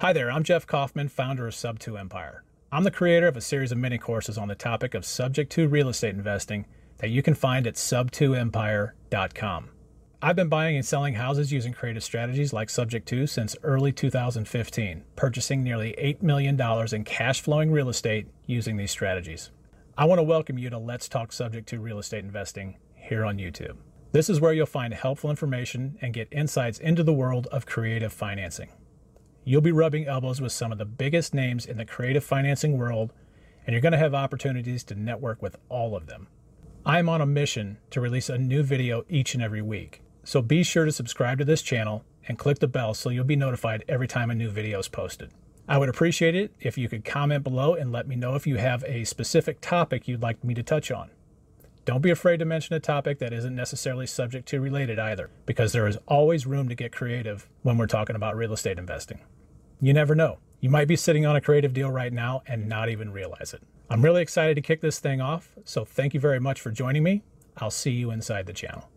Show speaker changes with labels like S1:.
S1: Hi there, I'm Jeff Kaufman, founder of Sub2 Empire. I'm the creator of a series of mini courses on the topic of subject to real estate investing that you can find at sub2empire.com. I've been buying and selling houses using creative strategies like Subject to since early 2015, purchasing nearly $8 million in cash flowing real estate using these strategies. I want to welcome you to Let's Talk Subject to Real Estate Investing here on YouTube. This is where you'll find helpful information and get insights into the world of creative financing. You'll be rubbing elbows with some of the biggest names in the creative financing world, and you're going to have opportunities to network with all of them. I'm on a mission to release a new video each and every week, so be sure to subscribe to this channel and click the bell so you'll be notified every time a new video is posted. I would appreciate it if you could comment below and let me know if you have a specific topic you'd like me to touch on. Don't be afraid to mention a topic that isn't necessarily subject to related either, because there is always room to get creative when we're talking about real estate investing. You never know. You might be sitting on a creative deal right now and not even realize it. I'm really excited to kick this thing off, so thank you very much for joining me. I'll see you inside the channel.